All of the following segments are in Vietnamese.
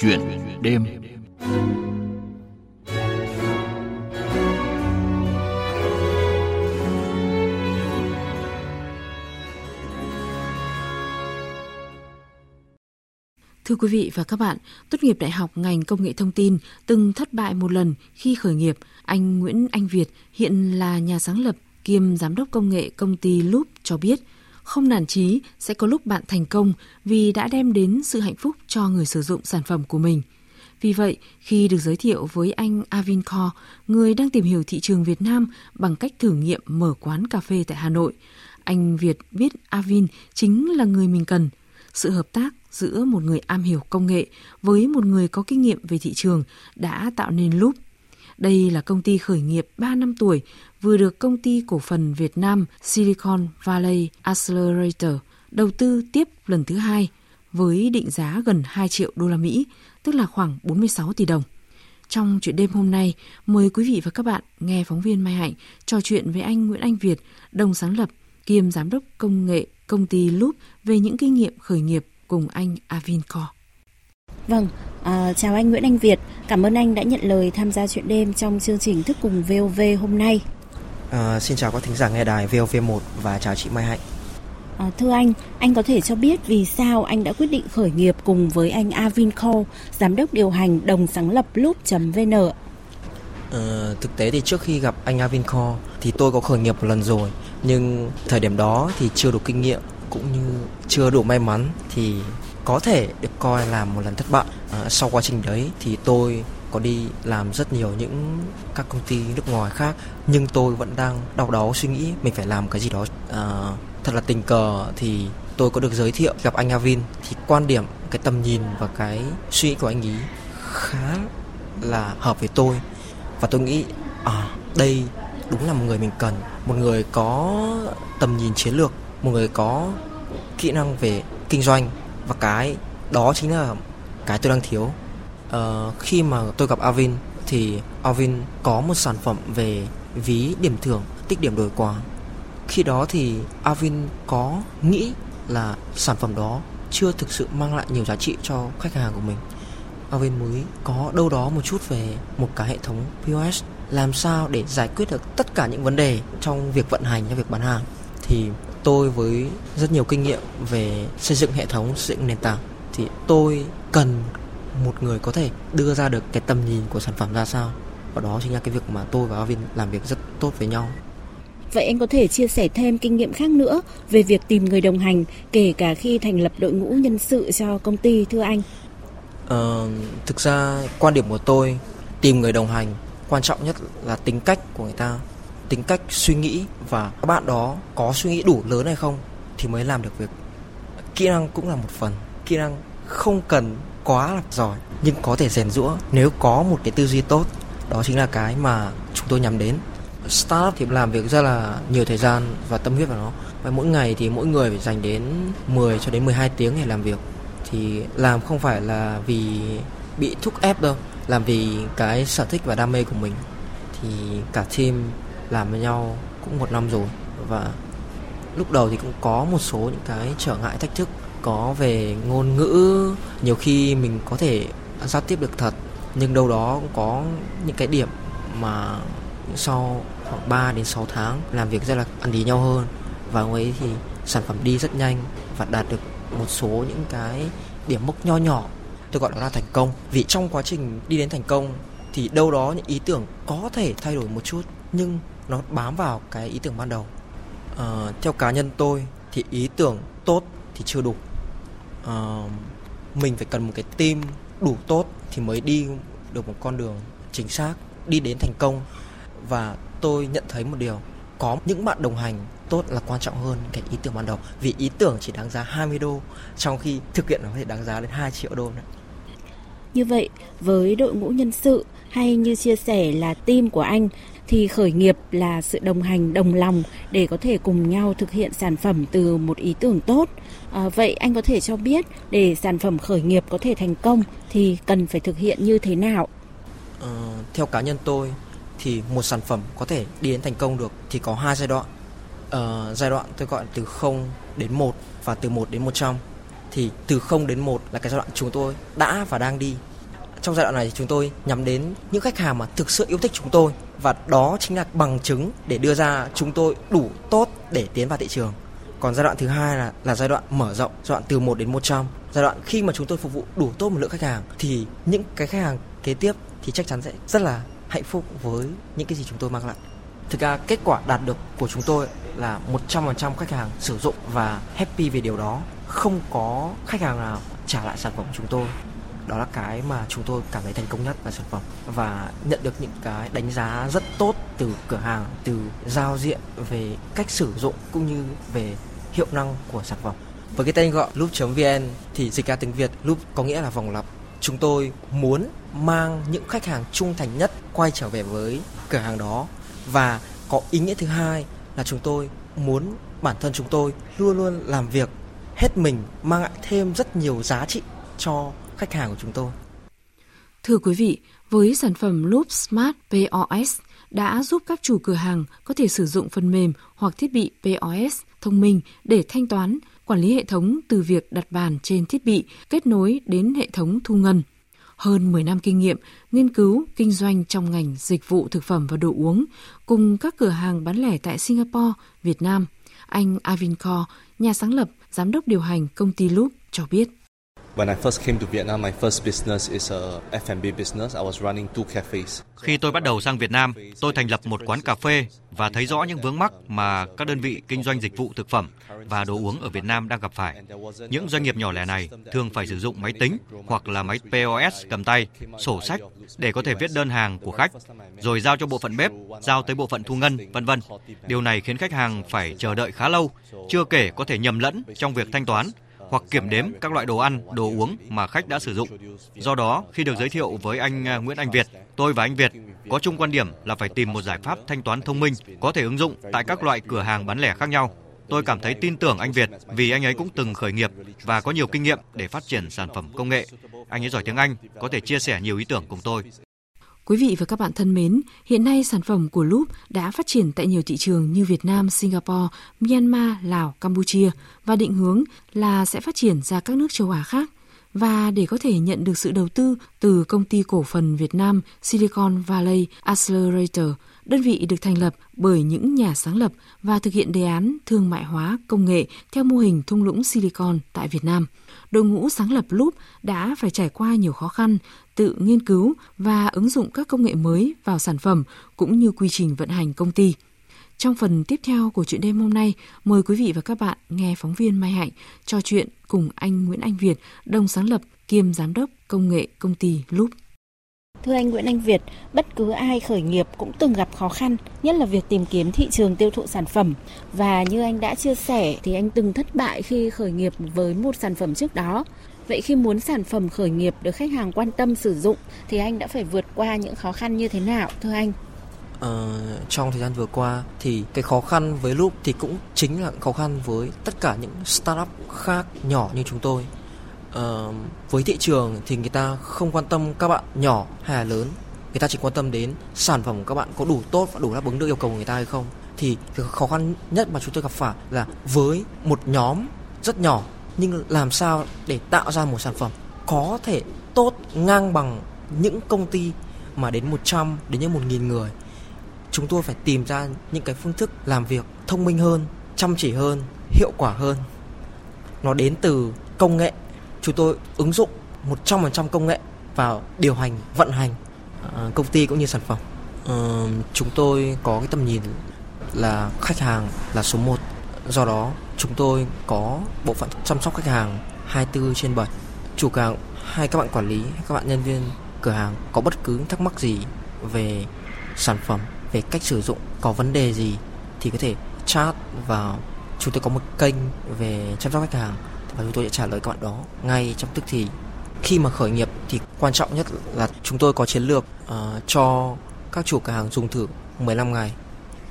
Chuyện đêm. Thưa quý vị và các bạn, tốt nghiệp đại học ngành công nghệ thông tin từng thất bại một lần khi khởi nghiệp, anh Nguyễn Anh Việt hiện là nhà sáng lập kiêm giám đốc công nghệ công ty Loop cho biết, không nản chí sẽ có lúc bạn thành công vì đã đem đến sự hạnh phúc cho người sử dụng sản phẩm của mình. Vì vậy, khi được giới thiệu với anh Avin Kho, người đang tìm hiểu thị trường Việt Nam bằng cách thử nghiệm mở quán cà phê tại Hà Nội, anh Việt biết Avin chính là người mình cần. Sự hợp tác giữa một người am hiểu công nghệ với một người có kinh nghiệm về thị trường đã tạo nên Loop. Đây là công ty khởi nghiệp 3 năm tuổi, vừa được công ty cổ phần Việt Nam Silicon Valley Accelerator đầu tư tiếp lần thứ hai với định giá gần 2 triệu đô la Mỹ, tức là khoảng 46 tỷ đồng. Trong chuyện đêm hôm nay, mời quý vị và các bạn nghe phóng viên Mai Hạnh trò chuyện với anh Nguyễn Anh Việt, đồng sáng lập kiêm giám đốc công nghệ công ty Loop về những kinh nghiệm khởi nghiệp cùng anh Avinco. Vâng, à, chào anh Nguyễn Anh Việt. Cảm ơn anh đã nhận lời tham gia chuyện đêm trong chương trình Thức cùng VOV hôm nay. À, xin chào các thính giả nghe đài VOV1 và chào chị Mai Hạnh. À, thưa anh, anh có thể cho biết vì sao anh đã quyết định khởi nghiệp cùng với anh Avinco, giám đốc điều hành đồng sáng lập Loop.vn? À, thực tế thì trước khi gặp anh Avinco thì tôi có khởi nghiệp một lần rồi, nhưng thời điểm đó thì chưa đủ kinh nghiệm cũng như chưa đủ may mắn thì có thể được coi là một lần thất bại. À, sau quá trình đấy thì tôi có đi làm rất nhiều những các công ty nước ngoài khác nhưng tôi vẫn đang đau đáu suy nghĩ mình phải làm cái gì đó à, thật là tình cờ. Thì tôi có được giới thiệu gặp anh Avin. Thì quan điểm cái tầm nhìn và cái suy nghĩ của anh ấy khá là hợp với tôi. Và tôi nghĩ à đây đúng là một người mình cần một người có tầm nhìn chiến lược một người có kỹ năng về kinh doanh và cái đó chính là cái tôi đang thiếu. Uh, khi mà tôi gặp Avin thì Avin có một sản phẩm về ví điểm thưởng tích điểm đổi quà. Khi đó thì Avin có nghĩ là sản phẩm đó chưa thực sự mang lại nhiều giá trị cho khách hàng của mình. Avin mới có đâu đó một chút về một cái hệ thống POS làm sao để giải quyết được tất cả những vấn đề trong việc vận hành trong việc bán hàng. Thì tôi với rất nhiều kinh nghiệm về xây dựng hệ thống xây dựng nền tảng thì tôi cần một người có thể đưa ra được cái tầm nhìn của sản phẩm ra sao. Và đó chính là cái việc mà tôi và Avin làm việc rất tốt với nhau. Vậy anh có thể chia sẻ thêm kinh nghiệm khác nữa về việc tìm người đồng hành kể cả khi thành lập đội ngũ nhân sự cho công ty thưa anh? Ờ, thực ra quan điểm của tôi tìm người đồng hành quan trọng nhất là tính cách của người ta tính cách, suy nghĩ và các bạn đó có suy nghĩ đủ lớn hay không thì mới làm được việc. Kỹ năng cũng là một phần, kỹ năng không cần quá là giỏi nhưng có thể rèn rũa nếu có một cái tư duy tốt. Đó chính là cái mà chúng tôi nhắm đến. Startup thì làm việc rất là nhiều thời gian và tâm huyết vào nó. Và mỗi ngày thì mỗi người phải dành đến 10 cho đến 12 tiếng để làm việc. Thì làm không phải là vì bị thúc ép đâu, làm vì cái sở thích và đam mê của mình. Thì cả team làm với nhau cũng một năm rồi. Và lúc đầu thì cũng có một số những cái trở ngại thách thức có về ngôn ngữ, nhiều khi mình có thể giao tiếp được thật, nhưng đâu đó cũng có những cái điểm mà sau khoảng 3 đến 6 tháng làm việc rất là ăn ý nhau hơn. Và ông ấy thì sản phẩm đi rất nhanh và đạt được một số những cái điểm mốc nho nhỏ, tôi gọi là thành công. Vì trong quá trình đi đến thành công thì đâu đó những ý tưởng có thể thay đổi một chút, nhưng nó bám vào cái ý tưởng ban đầu. À, theo cá nhân tôi thì ý tưởng tốt thì chưa đủ. À, mình phải cần một cái team đủ tốt thì mới đi được một con đường chính xác đi đến thành công. Và tôi nhận thấy một điều có những bạn đồng hành tốt là quan trọng hơn cái ý tưởng ban đầu. Vì ý tưởng chỉ đáng giá 20 đô trong khi thực hiện nó có thể đáng giá đến 2 triệu đô nữa. Như vậy, với đội ngũ nhân sự hay như chia sẻ là team của anh thì khởi nghiệp là sự đồng hành đồng lòng để có thể cùng nhau thực hiện sản phẩm từ một ý tưởng tốt. À, vậy anh có thể cho biết để sản phẩm khởi nghiệp có thể thành công thì cần phải thực hiện như thế nào? Uh, theo cá nhân tôi thì một sản phẩm có thể đi đến thành công được thì có hai giai đoạn. Uh, giai đoạn tôi gọi từ 0 đến 1 và từ 1 đến 100 thì từ 0 đến 1 là cái giai đoạn chúng tôi đã và đang đi trong giai đoạn này chúng tôi nhắm đến những khách hàng mà thực sự yêu thích chúng tôi và đó chính là bằng chứng để đưa ra chúng tôi đủ tốt để tiến vào thị trường. Còn giai đoạn thứ hai là là giai đoạn mở rộng, giai đoạn từ 1 đến 100. Giai đoạn khi mà chúng tôi phục vụ đủ tốt một lượng khách hàng thì những cái khách hàng kế tiếp thì chắc chắn sẽ rất là hạnh phúc với những cái gì chúng tôi mang lại. Thực ra kết quả đạt được của chúng tôi là 100% khách hàng sử dụng và happy về điều đó. Không có khách hàng nào trả lại sản phẩm của chúng tôi. Đó là cái mà chúng tôi cảm thấy thành công nhất là sản phẩm. Và nhận được những cái đánh giá rất tốt từ cửa hàng, từ giao diện về cách sử dụng cũng như về hiệu năng của sản phẩm. Với cái tên gọi loop.vn thì dịch ra tiếng Việt loop có nghĩa là vòng lặp. Chúng tôi muốn mang những khách hàng trung thành nhất quay trở về với cửa hàng đó. Và có ý nghĩa thứ hai là chúng tôi muốn bản thân chúng tôi luôn luôn làm việc hết mình mang lại thêm rất nhiều giá trị cho khách hàng của chúng tôi. Thưa quý vị, với sản phẩm Loop Smart POS đã giúp các chủ cửa hàng có thể sử dụng phần mềm hoặc thiết bị POS thông minh để thanh toán, quản lý hệ thống từ việc đặt bàn trên thiết bị kết nối đến hệ thống thu ngân. Hơn 10 năm kinh nghiệm nghiên cứu kinh doanh trong ngành dịch vụ thực phẩm và đồ uống cùng các cửa hàng bán lẻ tại Singapore, Việt Nam, anh Avin nhà sáng lập, giám đốc điều hành công ty Loop cho biết. When I first came to Vietnam, my first business is a F&B business. I was running two cafes. Khi tôi bắt đầu sang Việt Nam, tôi thành lập một quán cà phê và thấy rõ những vướng mắc mà các đơn vị kinh doanh dịch vụ thực phẩm và đồ uống ở Việt Nam đang gặp phải. Những doanh nghiệp nhỏ lẻ này thường phải sử dụng máy tính hoặc là máy POS cầm tay, sổ sách để có thể viết đơn hàng của khách, rồi giao cho bộ phận bếp, giao tới bộ phận thu ngân, vân vân. Điều này khiến khách hàng phải chờ đợi khá lâu, chưa kể có thể nhầm lẫn trong việc thanh toán hoặc kiểm đếm các loại đồ ăn, đồ uống mà khách đã sử dụng. Do đó, khi được giới thiệu với anh à, Nguyễn Anh Việt, tôi và anh Việt có chung quan điểm là phải tìm một giải pháp thanh toán thông minh có thể ứng dụng tại các loại cửa hàng bán lẻ khác nhau. Tôi cảm thấy tin tưởng anh Việt vì anh ấy cũng từng khởi nghiệp và có nhiều kinh nghiệm để phát triển sản phẩm công nghệ. Anh ấy giỏi tiếng Anh, có thể chia sẻ nhiều ý tưởng cùng tôi. Quý vị và các bạn thân mến, hiện nay sản phẩm của Loop đã phát triển tại nhiều thị trường như Việt Nam, Singapore, Myanmar, Lào, Campuchia và định hướng là sẽ phát triển ra các nước châu Á khác. Và để có thể nhận được sự đầu tư từ công ty cổ phần Việt Nam Silicon Valley Accelerator, đơn vị được thành lập bởi những nhà sáng lập và thực hiện đề án thương mại hóa công nghệ theo mô hình thung lũng Silicon tại Việt Nam – đội ngũ sáng lập Loop đã phải trải qua nhiều khó khăn, tự nghiên cứu và ứng dụng các công nghệ mới vào sản phẩm cũng như quy trình vận hành công ty. Trong phần tiếp theo của chuyện đêm hôm nay, mời quý vị và các bạn nghe phóng viên Mai Hạnh trò chuyện cùng anh Nguyễn Anh Việt, đồng sáng lập kiêm giám đốc công nghệ công ty Loop. Thưa anh Nguyễn Anh Việt, bất cứ ai khởi nghiệp cũng từng gặp khó khăn, nhất là việc tìm kiếm thị trường tiêu thụ sản phẩm. Và như anh đã chia sẻ thì anh từng thất bại khi khởi nghiệp với một sản phẩm trước đó. Vậy khi muốn sản phẩm khởi nghiệp được khách hàng quan tâm sử dụng thì anh đã phải vượt qua những khó khăn như thế nào thưa anh? Ờ, trong thời gian vừa qua thì cái khó khăn với Loop thì cũng chính là khó khăn với tất cả những startup khác nhỏ như chúng tôi uh, với thị trường thì người ta không quan tâm các bạn nhỏ hay là lớn. Người ta chỉ quan tâm đến sản phẩm của các bạn có đủ tốt và đủ đáp ứng được yêu cầu của người ta hay không. Thì cái khó khăn nhất mà chúng tôi gặp phải là với một nhóm rất nhỏ nhưng làm sao để tạo ra một sản phẩm có thể tốt ngang bằng những công ty mà đến 100 đến những 1.000 người. Chúng tôi phải tìm ra những cái phương thức làm việc thông minh hơn chăm chỉ hơn hiệu quả hơn. Nó đến từ công nghệ chúng tôi ứng dụng 100% công nghệ vào điều hành, vận hành à, công ty cũng như sản phẩm. Ờ, chúng tôi có cái tầm nhìn là khách hàng là số 1. Do đó, chúng tôi có bộ phận chăm sóc khách hàng 24 trên 7. Chủ cửa hàng hay các bạn quản lý hay các bạn nhân viên cửa hàng có bất cứ thắc mắc gì về sản phẩm, về cách sử dụng, có vấn đề gì thì có thể chat vào chúng tôi có một kênh về chăm sóc khách hàng và chúng tôi sẽ trả lời các bạn đó ngay trong tức thì. Khi mà khởi nghiệp thì quan trọng nhất là chúng tôi có chiến lược uh, cho các chủ cửa hàng dùng thử 15 ngày.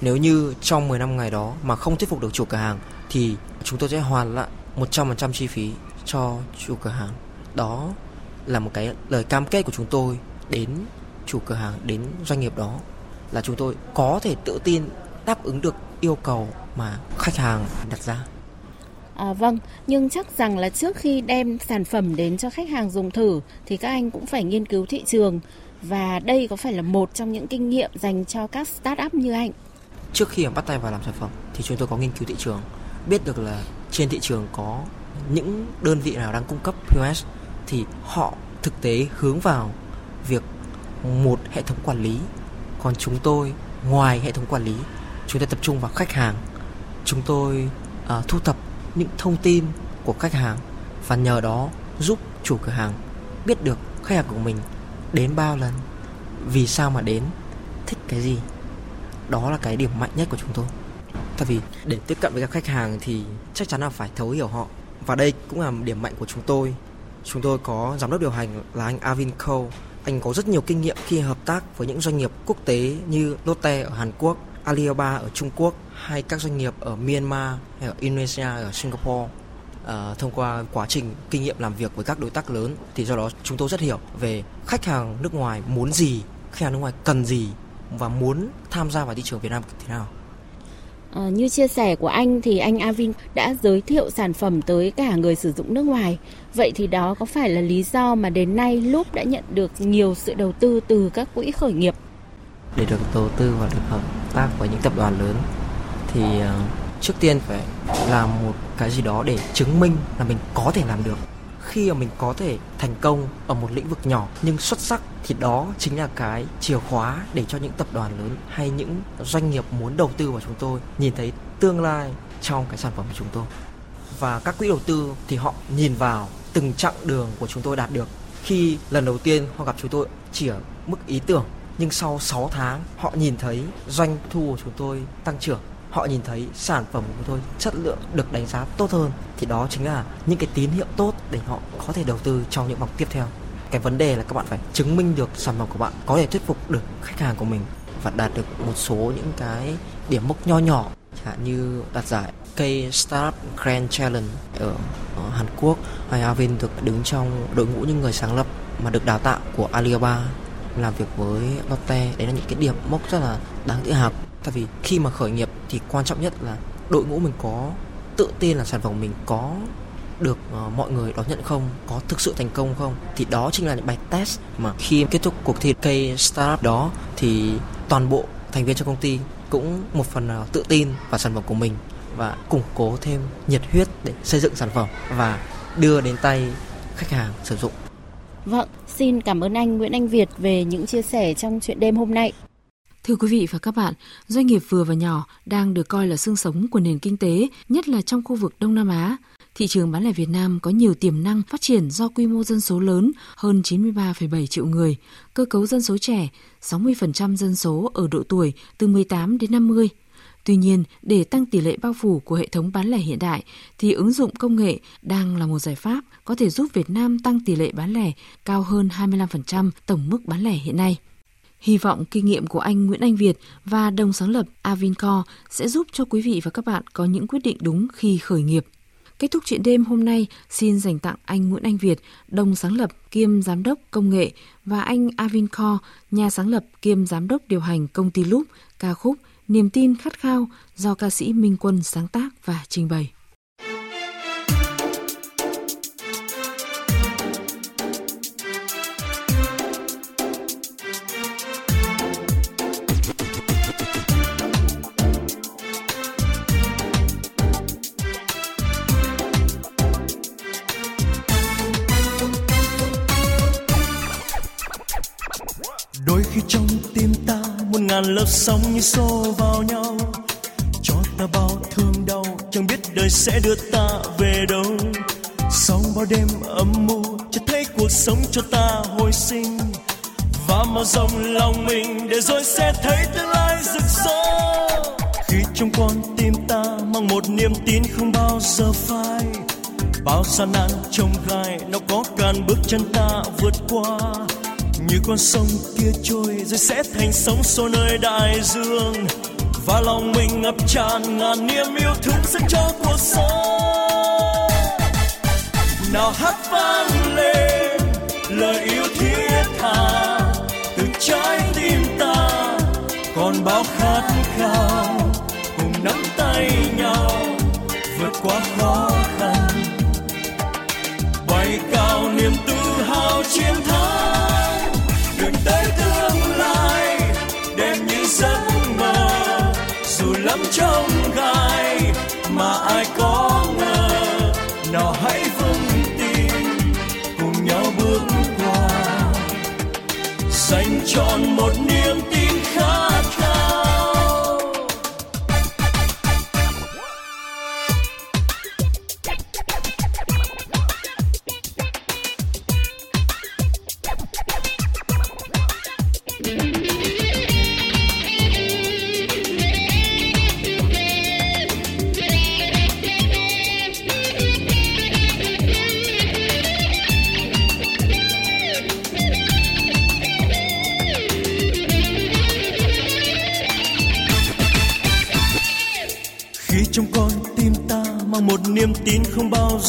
Nếu như trong 15 ngày đó mà không thuyết phục được chủ cửa hàng thì chúng tôi sẽ hoàn lại 100% chi phí cho chủ cửa hàng. Đó là một cái lời cam kết của chúng tôi đến chủ cửa hàng đến doanh nghiệp đó là chúng tôi có thể tự tin đáp ứng được yêu cầu mà khách hàng đặt ra. À, vâng, nhưng chắc rằng là trước khi đem sản phẩm đến cho khách hàng dùng thử thì các anh cũng phải nghiên cứu thị trường. Và đây có phải là một trong những kinh nghiệm dành cho các startup như anh? Trước khi bắt tay vào làm sản phẩm thì chúng tôi có nghiên cứu thị trường, biết được là trên thị trường có những đơn vị nào đang cung cấp POS thì họ thực tế hướng vào việc một hệ thống quản lý. Còn chúng tôi ngoài hệ thống quản lý chúng tôi tập trung vào khách hàng. Chúng tôi uh, thu thập những thông tin của khách hàng và nhờ đó giúp chủ cửa hàng biết được khách hàng của mình đến bao lần vì sao mà đến thích cái gì. Đó là cái điểm mạnh nhất của chúng tôi. Tại vì để tiếp cận với các khách hàng thì chắc chắn là phải thấu hiểu họ. Và đây cũng là điểm mạnh của chúng tôi. Chúng tôi có giám đốc điều hành là anh Avin Cole. Anh có rất nhiều kinh nghiệm khi hợp tác với những doanh nghiệp quốc tế như Lotte ở Hàn Quốc, Alibaba ở Trung Quốc hay các doanh nghiệp ở Myanmar hay ở Indonesia, ở Singapore. À, thông qua quá trình kinh nghiệm làm việc với các đối tác lớn thì do đó chúng tôi rất hiểu về khách hàng nước ngoài muốn gì, khách hàng nước ngoài cần gì và muốn tham gia vào thị trường Việt Nam thế nào. À, như chia sẻ của anh thì anh Avin đã giới thiệu sản phẩm tới cả người sử dụng nước ngoài. Vậy thì đó có phải là lý do mà đến nay Loop đã nhận được nhiều sự đầu tư từ các quỹ khởi nghiệp? Để được đầu tư và được hợp tác với những tập đoàn lớn, thì ờ, trước tiên phải làm một cái gì đó để chứng minh là mình có thể làm được. Khi mà mình có thể thành công ở một lĩnh vực nhỏ, nhưng xuất sắc thì đó chính là cái chìa khóa để cho những tập đoàn lớn hay những doanh nghiệp muốn đầu tư vào chúng tôi nhìn thấy tương lai trong cái sản phẩm của chúng tôi. Và các quỹ đầu tư thì họ nhìn vào từng chặng đường của chúng tôi đạt được. Khi lần đầu tiên họ gặp chúng tôi chỉ ở mức ý tưởng nhưng sau 6 tháng họ nhìn thấy doanh thu của chúng tôi tăng trưởng. Họ nhìn thấy sản phẩm của tôi chất lượng được đánh giá tốt hơn. Thì đó chính là những cái tín hiệu tốt để họ có thể đầu tư trong những vòng tiếp theo. Cái vấn đề là các bạn phải chứng minh được sản phẩm của bạn có thể thuyết phục được khách hàng của mình và đạt được một số những cái điểm mốc nho nhỏ. Chẳng hạn như đạt giải K Startup Grand Challenge ở, ở Hàn Quốc hay Avin được đứng trong đội ngũ những người sáng lập mà được đào tạo của Alibaba làm việc với Lotte. Đấy là những cái điểm mốc rất là đáng tự hào. Tại vì khi mà khởi nghiệp thì quan trọng nhất là đội ngũ mình có tự tin là sản phẩm mình có được uh, mọi người đón nhận không có thực sự thành công không. Thì đó chính là những bài test mà khi kết thúc cuộc thi K Startup đó thì toàn bộ thành viên trong công ty cũng một phần nào tự tin vào sản phẩm của mình và củng cố thêm nhiệt huyết để xây dựng sản phẩm và đưa đến tay khách hàng sử dụng. Vâng, xin cảm ơn anh Nguyễn Anh Việt về những chia sẻ trong chuyện đêm hôm nay. Thưa quý vị và các bạn, doanh nghiệp vừa và nhỏ đang được coi là xương sống của nền kinh tế, nhất là trong khu vực Đông Nam Á. Thị trường bán lẻ Việt Nam có nhiều tiềm năng phát triển do quy mô dân số lớn hơn 93,7 triệu người, cơ cấu dân số trẻ, 60% dân số ở độ tuổi từ 18 đến 50. Tuy nhiên, để tăng tỷ lệ bao phủ của hệ thống bán lẻ hiện đại thì ứng dụng công nghệ đang là một giải pháp có thể giúp Việt Nam tăng tỷ lệ bán lẻ cao hơn 25% tổng mức bán lẻ hiện nay. Hy vọng kinh nghiệm của anh Nguyễn Anh Việt và đồng sáng lập Avinco sẽ giúp cho quý vị và các bạn có những quyết định đúng khi khởi nghiệp. Kết thúc chuyện đêm hôm nay, xin dành tặng anh Nguyễn Anh Việt, đồng sáng lập kiêm giám đốc công nghệ và anh Avinco, nhà sáng lập kiêm giám đốc điều hành công ty Loop, ca khúc Niềm tin khát khao do ca sĩ Minh Quân sáng tác và trình bày. Lớp sóng như xô vào nhau. Cho ta bao thương đau, chẳng biết đời sẽ đưa ta về đâu. Sau bao đêm âm mưu cho thấy cuộc sống cho ta hồi sinh. Và mở rộng lòng mình để rồi sẽ thấy tương lai rực rỡ. Khi trong con tim ta mang một niềm tin không bao giờ phai. Bao gian nan trông gai, nó có cản bước chân ta vượt qua như con sông kia trôi rồi sẽ thành sóng xô nơi đại dương. Và lòng mình ngập tràn ngàn niềm yêu thương dành cho cuộc sống. Nào hát vang lên lời yêu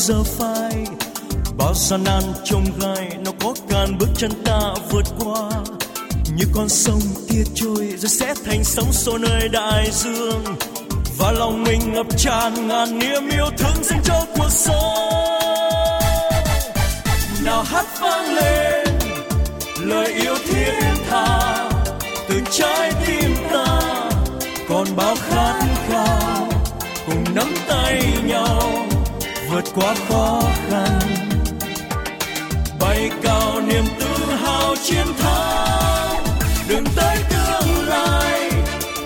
giờ phai. Bao gian nan trông gai, nó có cản bước chân ta vượt qua. Như con sông kia trôi, rồi sẽ thành sóng xô nơi đại dương. Và lòng mình ngập tràn ngàn niềm yêu thương dành cho cuộc sống. Nào hát vang lên lời yêu thiên tha. Từ trái tim ta, còn bao khát khao. Cùng nắm tay nhau vượt qua khó khăn. Bay cao niềm tự hào chiến thắng. Đường tới tương lai,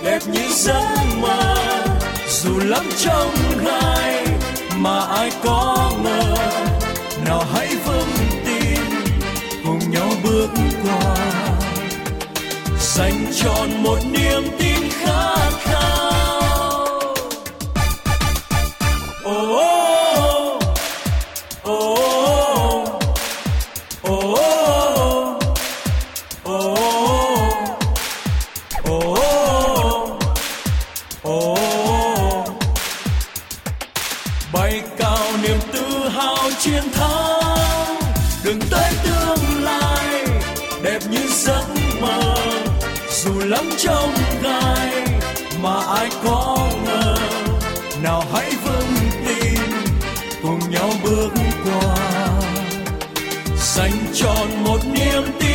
đẹp như giấc mơ. Dù lắm trong gai, mà ai có ngờ, nào hãy vững tin, cùng nhau bước qua. Dành trọn một niềm tin khát thắng đường tới tương lai, đẹp như giấc mơ. Dù lắm trong gai, mà ai có ngờ. Nào hãy vững tin, cùng nhau bước qua. Dành trọn một niềm tin.